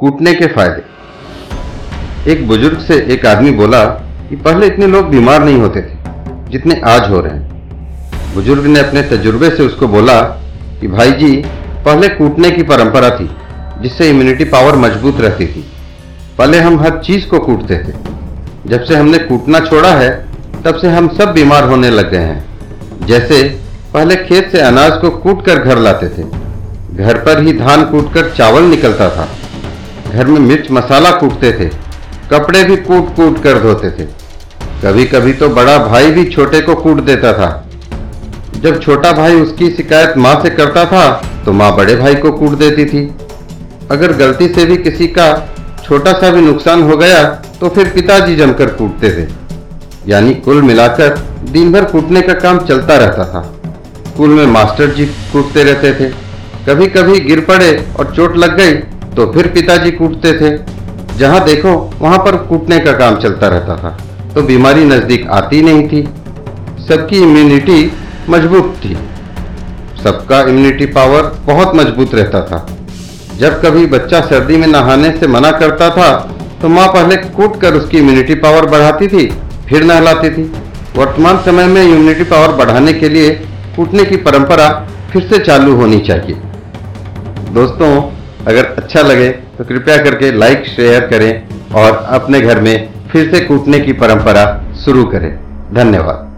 कूटने के फ़ायदे। एक बुज़ुर्ग से एक आदमी बोला कि पहले इतने लोग बीमार नहीं होते थे, जितने आज हो रहे हैं। बुज़ुर्ग ने अपने तजुर्बे से उसको बोला कि भाई जी, पहले कूटने की परंपरा थी, जिससे इम्यूनिटी पावर मज़बूत रहती थी। पहले हम हर चीज़ को कूटते थे। जब से हमने कूटना छोड़ा है, तब से हम सब बीमार होने लग गए हैं। जैसे पहले खेत से अनाज को कूट कर घर लाते थे, घर पर ही धान कूट कर चावल निकलता था। घर में मिर्च मसाला कूटते थे, कपड़े भी कूट कूट कर धोते थे। कभी कभी तो बड़ा भाई भी छोटे को कूट देता था। जब छोटा भाई उसकी शिकायत माँ से करता था तो माँ बड़े भाई को कूट देती थी। अगर गलती से भी किसी का छोटा सा भी नुकसान हो गया तो फिर पिताजी जमकर कूटते थे। यानी कुल मिलाकर दिन भर कूटने का काम चलता रहता था। स्कूल में मास्टर जी कूटते रहते थे। कभी कभी गिर पड़े और चोट लग गई तो फिर पिताजी कूटते थे। जहाँ देखो, वहाँ पर कूटने का काम चलता रहता था। तो बीमारी नज़दीक आती नहीं थी। सबकी इम्यूनिटी मज़बूत थी। सबका इम्यूनिटी पावर बहुत मज़बूत रहता था। जब कभी बच्चा सर्दी में नहाने से मना करता था तो माँ पहले कूट कर उसकी इम्यूनिटी पावर बढ़ाती थी, फिर नहलाती थी। वर्तमान समय में इम्यूनिटी पावर बढ़ाने के लिए कूटने की परंपरा फिर से चालू होनी चाहिए। दोस्तों अगर अच्छा लगे तो कृपया करके लाइक शेयर करें और अपने घर में फिर से कूटने की परंपरा शुरू करें। धन्यवाद।